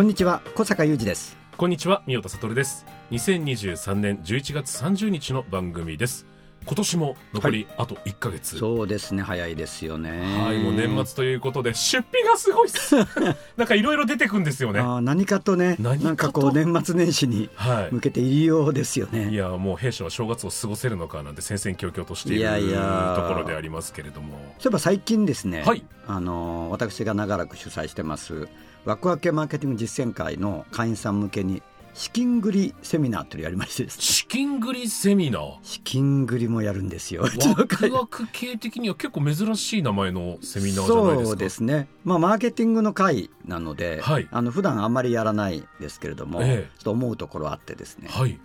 こんにちは小坂雄二ですこんにちは、宮田悟です。2023年11月30日の番組です。今年も残りあと1ヶ月。そうですね早いですよねはい、もう年末ということで、出費がすごいっす。なんかいろいろ出てくんですよね。あー何かとね何かと？なんかこう年末年始には向けているようですよい。いねや、もう兵士は正月を過ごせるのかなんて戦々恐々としているいやいやところでありますけれども。そういえば最近ですね、はいあのー私が長らく主催してますワクワクマーケティング実践会の会員さん向けに資金繰りセミナーというのをやりましてですね資金繰りセミナー？資金繰りもやるんですよワ会クワク系的には結構珍しい名前のセミナーじゃないですか？そうですね、まあ、マーケティングの会なので、はいあの普段あんまりやらないですけれども、ええちょっと思うところあってですね、はい。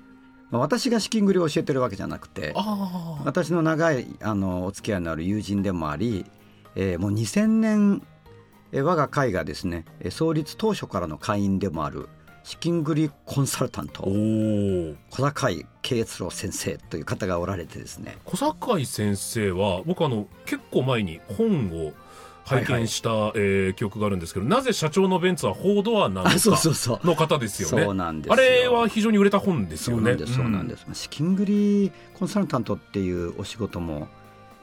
まあ、私が資金繰りを教えてるわけじゃなくて。私の長いあのお付き合いのある友人でもあり、えーもう2000年、えー我が会がですねえー創立当初からの会員でもある資金繰りコンサルタント。小坂井慶一郎先生という方がおられてですね。小坂井先生は僕あの結構前に本を拝見した、えー記憶があるんですけどなぜ社長のベンツはフォードアなのか？あそうそうそう。の方ですよね。そうなんですよ。あれは非常に売れた本ですよね。そうなんです、そうなん資金繰りコンサルタントっていうお仕事も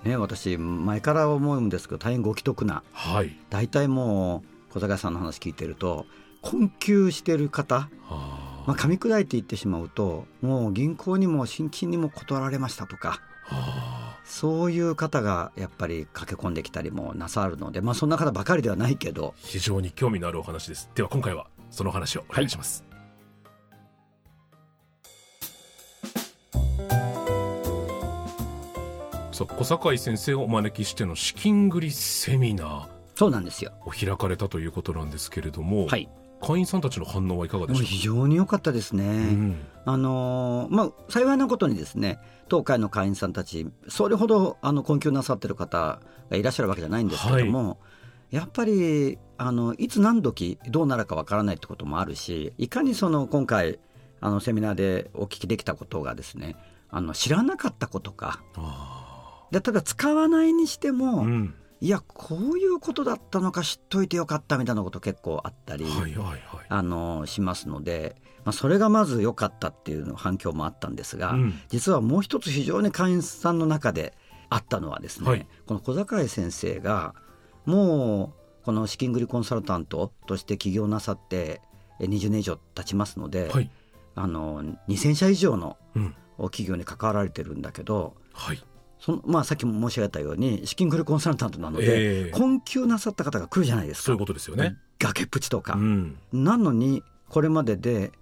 ね私前から思うんですけど大変ご既得な。はい。大体もう小坂井さんの話聞いてると困窮してる方、はまあ、噛み砕いて言ってしまうともう銀行にも新金にも断られましたとかそういう方がやっぱり駆け込んできたりもなさるので、まあ、そんな方ばかりではないけど。あ非常に興味のあるお話です。では今回はその話をお願いします、さあ小坂井先生をお招きしての資金繰りセミナー。そうなんですよ。を開かれたということなんですけれども、はい、会員さんたちの反応はいかがでもうし非常に良かったですね。ょうん。あのーまあ、幸いなことにですね当会の会員さんたちそれほどあの困窮なさってる方がいらっしゃるわけじゃないんですけども、やっぱりあのいつ何時どうなるかわからないってこともあるしいかにその今回あのセミナーでお聞きできたことがですねあの知らなかったことかあでただ使わないにしてーも、うん。いやこういうことだったのか知っといてよかったみたいなこと結構あったり、はいはいはい。あのしますので、まあ、それがまず良かったっていうの反響もあったんですが、うん。実はもう一つ非常に会員さんの中であったのはですね、はい。この小坂井先生がもうこの資金繰りコンサルタントとして起業なさってえ20年以上経ちますので、はい。あの2,000社以上のうん。企業に関わられてるんだけどはいその、まあ、さっきも申し上げたように資金繰りコンサルタントなので、ええ。困窮なさった方が来るじゃないですか。そういうことですよね、崖っぷちとか、うん。なのにこれまでで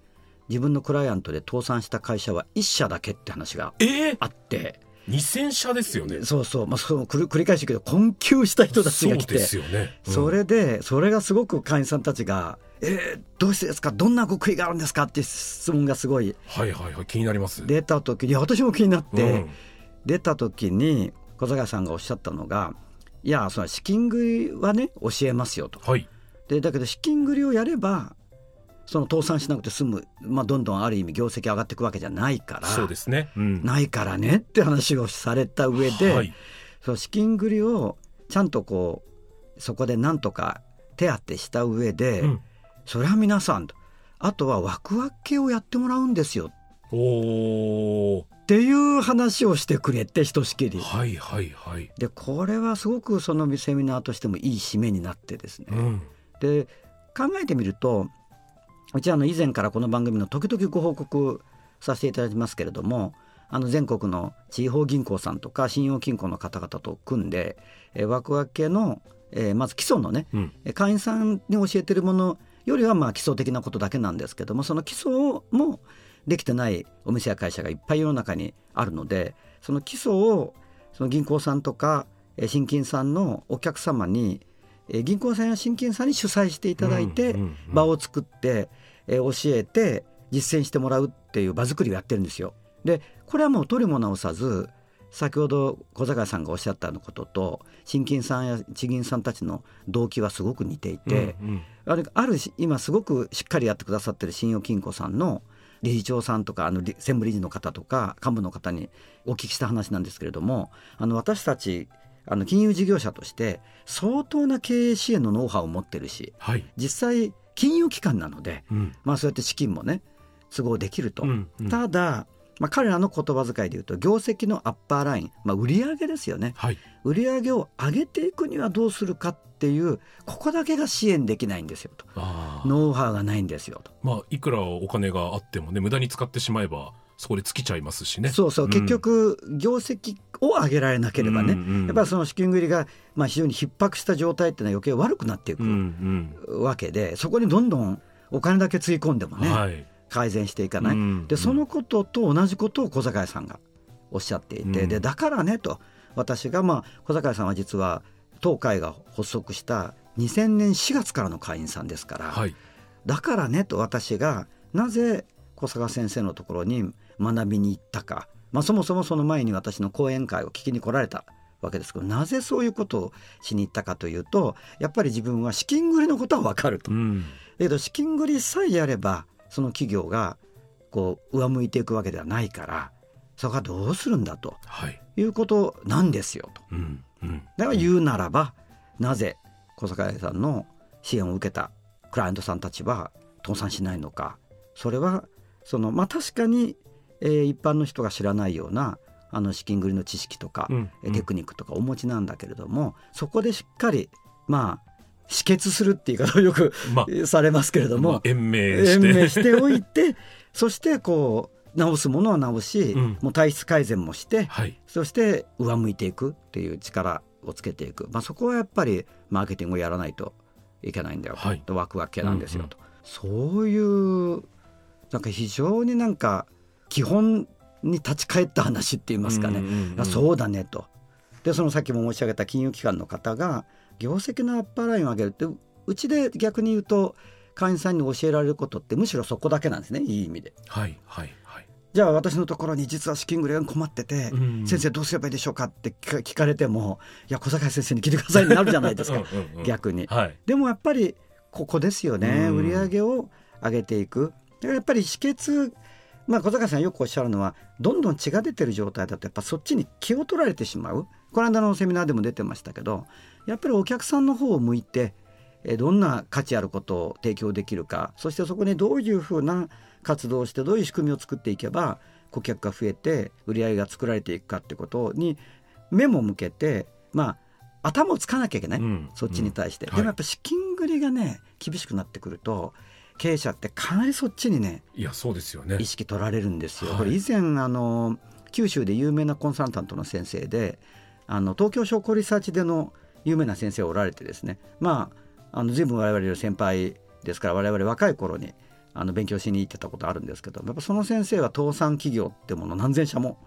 自分のクライアントで倒産した会社は1社だけって話がええ。あって。2000社ですよね。そうそう、まあ、その繰り返しけど困窮した人たちが来て。ですよね、うん。それでそれがすごく会員さんたちが「えー、どうしてですか？どんな極意があるんですか?」って質問がすごい。はいはいはい。気になります。出た時にいや私も気になって、うん出た時に小坂さんがおっしゃったのが「いやその資金繰りはね教えますよ」と。はい。でだけど資金繰りをやればその倒産しなくて済む、まあ、どんどんある意味業績上がっていくわけじゃないからそうですね、うん。ないからねって話をされた上で、はい。その資金繰りをちゃんとこうそこでなんとか手当てした上で、うん。それは皆さんと。あとはワクワク系をやってもらうんですよおー。っていう話をしてくれてひとしきり。はいはいはい、でこれはすごくそのセミナーとしてもいい締めになってですね、うん、で考えてみるとうちはあの以前からこの番組の時々ご報告させていただきますけれどもあの全国の地方銀行さんとか信用金庫の方々と組んで、えー、ワクワク系の、えーまず基礎のね、うん。えー会員さんに教えてるものよりはまあ基礎的なことだけなんですけどもその基礎もできてないお店や会社がいっぱい世の中にあるのでその基礎をその銀行さんとかえー信金さんのお客様にえー銀行さんや信金さんに主催していただいて、場を作って、えー教えて実践してもらうっていう場作りをやってるんですよ。でこれはもう取りも直さず先ほど小坂井さんがおっしゃったようなことと信金さんや地銀さんたちの動機はすごく似ていて、うんうんあるし今すごくしっかりやってくださってる信用金庫さんの理事長さんとかあのり専務理事の方とか幹部の方にお聞きした話なんですけれどもあの私たちあの金融事業者として相当な経営支援のノウハウを持ってるしはい、実際金融機関なので、うん。まあ、そうやって資金もね都合できると。うんうん。ただ、まあ、彼らの言葉遣いで言うと業績のアッパーライン、まあ、売上ですよね。はい。売上を上げていくにはどうするかっていうここだけが支援できないんですよと。ノウハウがないんですよと。まあいくらお金があってもね無駄に使ってしまえばそこで尽きちゃいますしね。そうそう、ん。結局業績を上げられなければね、うんうんやっぱりその資金繰りがまあ非常に逼迫した状態っていうのは余計悪くなっていくうんわけで、そこにどんどんお金だけつぎ込んでもね、うんはい改善していかない、うん。でそのことと同じことを小坂井さんがおっしゃっていて、うん。でだからねと私がまあ小坂井さんは実は当会が発足した2000年4月からの会員さんですから、はい。だからねと私がなぜ小坂先生のところに学びに行ったか、まあ、そもそもその前に私の講演会を聞きに来られたわけですけどなぜそういうことをしに行ったかというとやっぱり自分は資金繰りのことは分かると。うん。だけど資金繰りさえやればその企業がこう上向いていくわけではないからそこはどうするんだとはい。いうことなんですよと。うんうん。だから言うならばなぜ小坂井さんの支援を受けたクライアントさんたちは倒産しないのか。それはそのまあ確かに、えー一般の人が知らないようなあの資金繰りの知識とか、うん。えーテクニックとかお持ちなんだけれどもそこでしっかりまあ止血するっていう言い方をよくまされますけれども、まあ延命しておいて そしてこう直すものは直し、うん。もう体質改善もしてはい。そして上向いていくっていう力をつけていく、まあ、そこはやっぱりマーケティングをやらないといけないんだよ。と、はい。ワクワク系なんですよ。と、そういうなんか非常になんか基本に立ち返った話って言いますかね、うんうんうん。あそうだねと。でそのさっきも申し上げた金融機関の方が業績のアッパーラインを上げるってううちで逆に言うと会員さんに教えられることってむしろそこだけなんですねいい意味で。はいはいはい。じゃあ私のところに実は資金繰りが困ってて、うん。先生どうすればいいでしょうかって聞かれてもいや小坂井先生に聞いてくださいになるじゃないですか。逆に。はい。でもやっぱりここですよね。うん。売り上げを上げていく。だからやっぱり止血まあ小坂井さんよくおっしゃるのはどんどん血が出てる状態だとやっぱそっちに気を取られてしまう。この間のセミナーでも出てましたけどやっぱりお客さんの方を向いてえーどんな価値あることを提供できるかそしてそこにどういうふうな活動をしてどういう仕組みを作っていけば顧客が増えて売り上げが作られていくかってことに目も向けてまあ頭をつかなきゃいけない、うん。そっちに対して、うん。でもやっぱ資金繰りがね厳しくなってくると経営者ってかなりそっちにねいやそうですよね。意識取られるんですよ。はい。これ以前あの九州で有名なコンサルタントの先生であの東京商工リサーチでの有名な先生おられてですねまああの随分我々より先輩ですから我々若い頃にあの勉強しに行ってたことあるんですけどやっぱその先生は倒産企業ってものを何千社も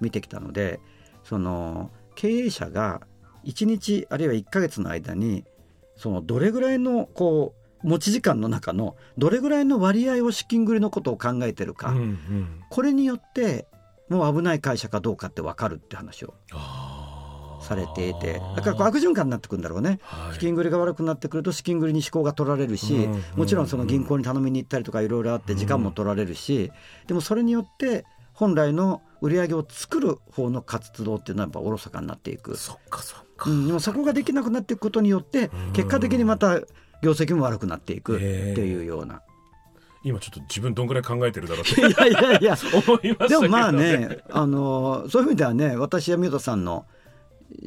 見てきたのでその経営者が1日あるいは1ヶ月の間にそのどれぐらいのこう持ち時間の中のどれぐらいの割合を資金繰りのことを考えてるか、うんうん。これによってもう危ない会社かどうかって分かるって話をされていてだから悪循環になってくるんだろうね。はい。資金繰りが悪くなってくると資金繰りに思考が取られるし、うんうん。もちろんその銀行に頼みに行ったりとかいろいろあって時間も取られるし、でもそれによって本来の売り上げを作る方の活動っていうのはやっぱおろそかになっていく、そっかそっか、うん、でもそこができなくなっていくことによってうん。結果的にまた業績も悪くなっていくっていうような。今ちょっと自分どんぐらい考えてるだろうって いやいやいや。思いましたけどでもまあねあのそういう意味ではね私や三田さんの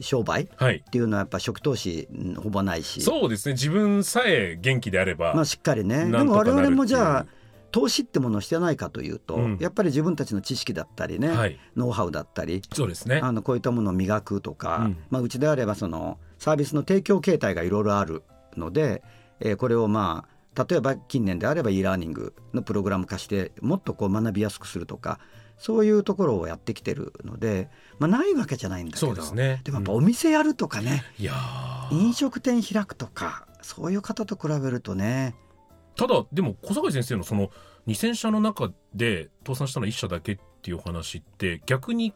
商売っはい。ていうのはやっぱ初期投資うんほぼないし。そうですね。自分さえ元気であれば、まあしっかりね。でも我々もじゃあ投資ってものをしてないかというと、うん。やっぱり自分たちの知識だったりね、はい。ノウハウだったりそうですね。あのこういったものを磨くとか、うん。まあ、うちであればそのサービスの提供形態がいろいろあるので、えーこれをまあ例えば近年であれば e ラーニングのプログラム化してもっとこう学びやすくするとかそういうところをやってきてるので、まあ、ないわけじゃないんだけどそうですね。でもやっぱお店やるとかね、いや飲食店開くとかそういう方と比べるとね。ただでも小坂井先生のその2000社の中で倒産したのは1社だけっていう話って逆に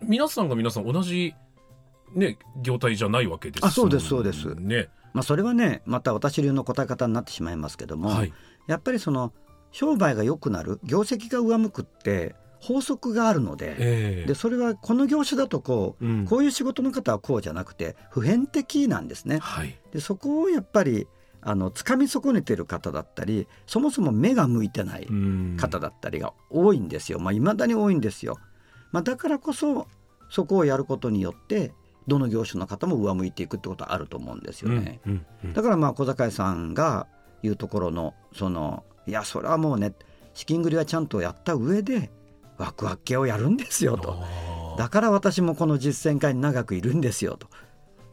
皆さんが皆さん同じね業態じゃないわけですあそうですそうです。ね。まあ、それはねまた私流の答え方になってしまいますけども、はい。やっぱりその商売が良くなる業績が上向くって法則があるので,、ええでそれはこの業種だとこう、うんこういう仕事の方はこうじゃなくて普遍的なんですね。はいでそこをやっぱりあの掴み損ねてる方だったりそもそも目が向いてないうん方だったりが多いんですよ。まあ、未だに多いんですよ。まあ、だからこそそこをやることによってどの業種の方も上向いていくってことはあると思うんですよね。だからまあ小坂井さんが言うところのそのいやそれはもうね資金繰りはちゃんとやった上でワクワク系をやるんですよと。だから私もこの実践会に長くいるんですよと。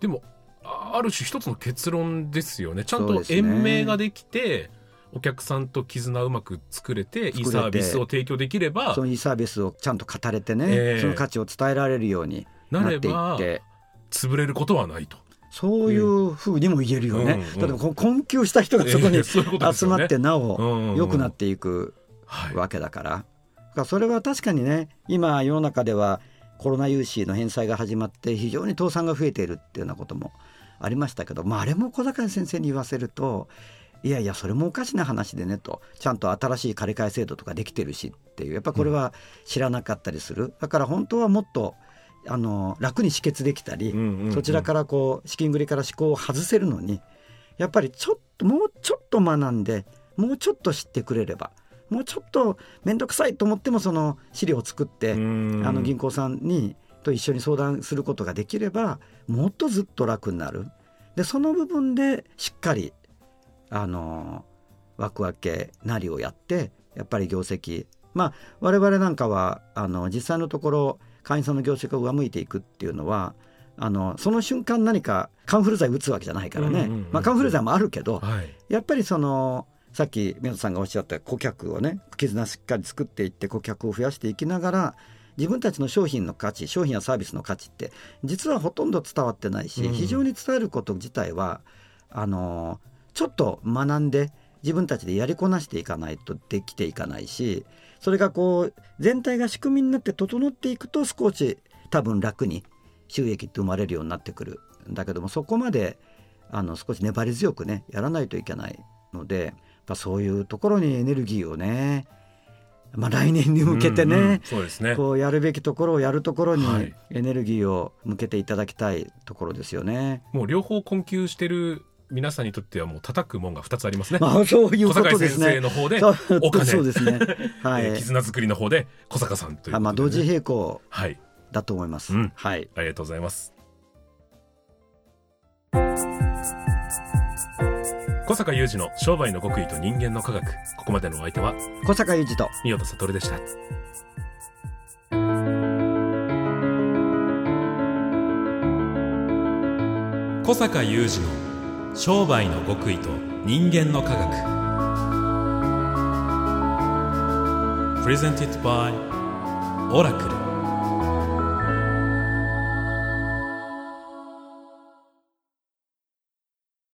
でもあある種一つの結論ですよね。ちゃんと延命ができて、お客さんと絆うまく作れていいサービスを提供できればそのいいサービスをちゃんと語れてね、ええ。その価値を伝えられるようになっていなればって潰れることはないと。そういうふうにも言えるよね、うんうん例えばこう困窮した人がそこに集まってなお良くなっていくはいわけだから。だからそれは確かにね今世の中ではコロナ融資の返済が始まって非常に倒産が増えているっていうようなこともありましたけど、まあ、あれも小坂井先生に言わせるといやいやそれもおかしな話でねと。ちゃんと新しい借り換え制度とかできてるしっていうやっぱこれは知らなかったりする、だから本当はもっとあの楽に止血できたり、そちらからこう資金繰りから思考を外せるのにやっぱりちょっともうちょっと学んでもうちょっと知ってくれればもうちょっと面倒くさいと思ってもその資料を作って、うん。あの銀行さんにと一緒に相談することができればもっとずっと楽になる。でその部分でしっかりあのワクワク系なりをやってやっぱり業績。まあ我々なんかはあの実際のところ会員さんの業績が上向いていくっていうのはあのその瞬間何かカンフル剤打つわけじゃないからね、うんうんうんうん。まあ、カンフル剤もあるけど、はい。やっぱりそのさっき宮田さんがおっしゃった顧客をね絆しっかり作っていって顧客を増やしていきながら自分たちの商品の価値商品やサービスの価値って実はほとんど伝わってないし、うん。非常に伝えること自体はあのちょっと学んで自分たちでやりこなしていかないとできていかないしそれがこう全体が仕組みになって整っていくと少し多分楽に収益って生まれるようになってくるんだけどもそこまであの少し粘り強くねやらないといけないのでやそういうところにエネルギーをね、まあ、来年に向けてね、うんうんそうですねこうやるべきところをやるところにはいエネルギーを向けていただきたいところですよね。もう両方困窮してる皆さんにとってはもう叩くもんが2つありますね、まあそういうこ小坂井先生とですね。の方でお金そうですね。はい。えー絆作りの方で小坂さんというねあまあ同時並行はいだと思います。うんはい。ありがとうございます小坂雄二の商売の極意と人間の科学ここまでのお相手は小坂雄二と三代田悟でした小坂雄二の商売の極意と人間の科学。プレゼンティットバイオラクル